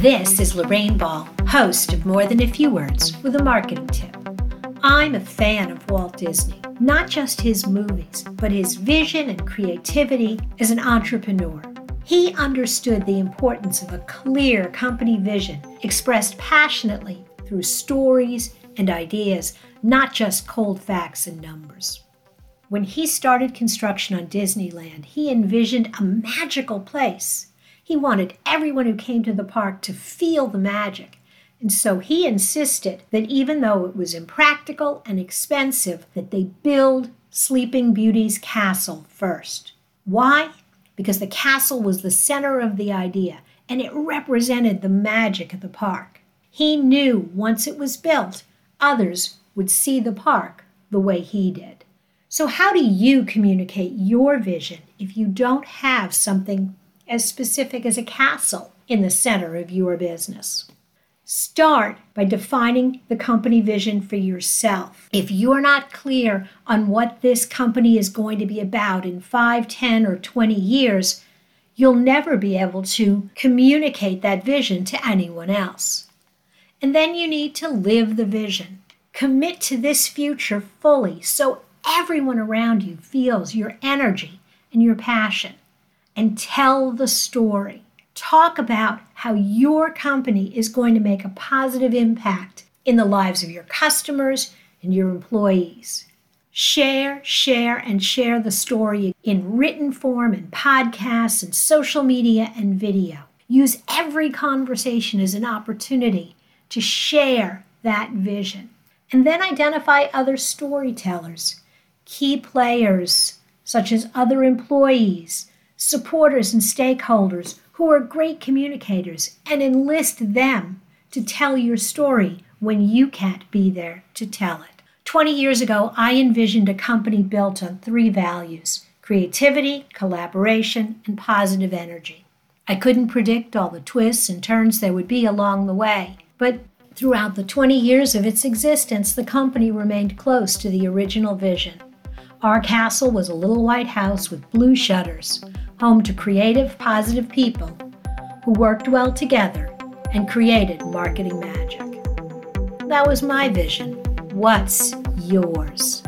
This is Lorraine Ball, host of More Than a Few Words with a marketing tip. I'm a fan of Walt Disney, not just his movies, but his vision and creativity as an entrepreneur. He understood the importance of a clear company vision expressed passionately through stories and ideas, not just cold facts and numbers. When he started construction on Disneyland, he envisioned a magical place he wanted everyone who came to the park to feel the magic. And so he insisted that even though it was impractical and expensive, that they build Sleeping Beauty's castle first. Why? Because the castle was the center of the idea and it represented the magic of the park. He knew once it was built, others would see the park the way he did. So, how do you communicate your vision if you don't have something as specific as a castle in the center of your business. Start by defining the company vision for yourself. If you're not clear on what this company is going to be about in 5, 10, or 20 years, you'll never be able to communicate that vision to anyone else. And then you need to live the vision. Commit to this future fully so everyone around you feels your energy and your passion and tell the story. Talk about how your company is going to make a positive impact in the lives of your customers and your employees. Share, share, and share the story in written form and podcasts and social media and video. Use every conversation as an opportunity to share that vision. And then identify other storytellers, key players, such as other employees, supporters and stakeholders who are great communicators and enlist them to tell your story when you can't be there to tell it. 20 years ago, I envisioned a company built on three values creativity, collaboration, and positive energy. I couldn't predict all the twists and turns there would be along the way, but throughout the 20 years of its existence, the company remained close to the original vision. Our castle was a little white house with blue shutters, home to creative, positive people who worked well together and created marketing magic. That was my vision. What's yours?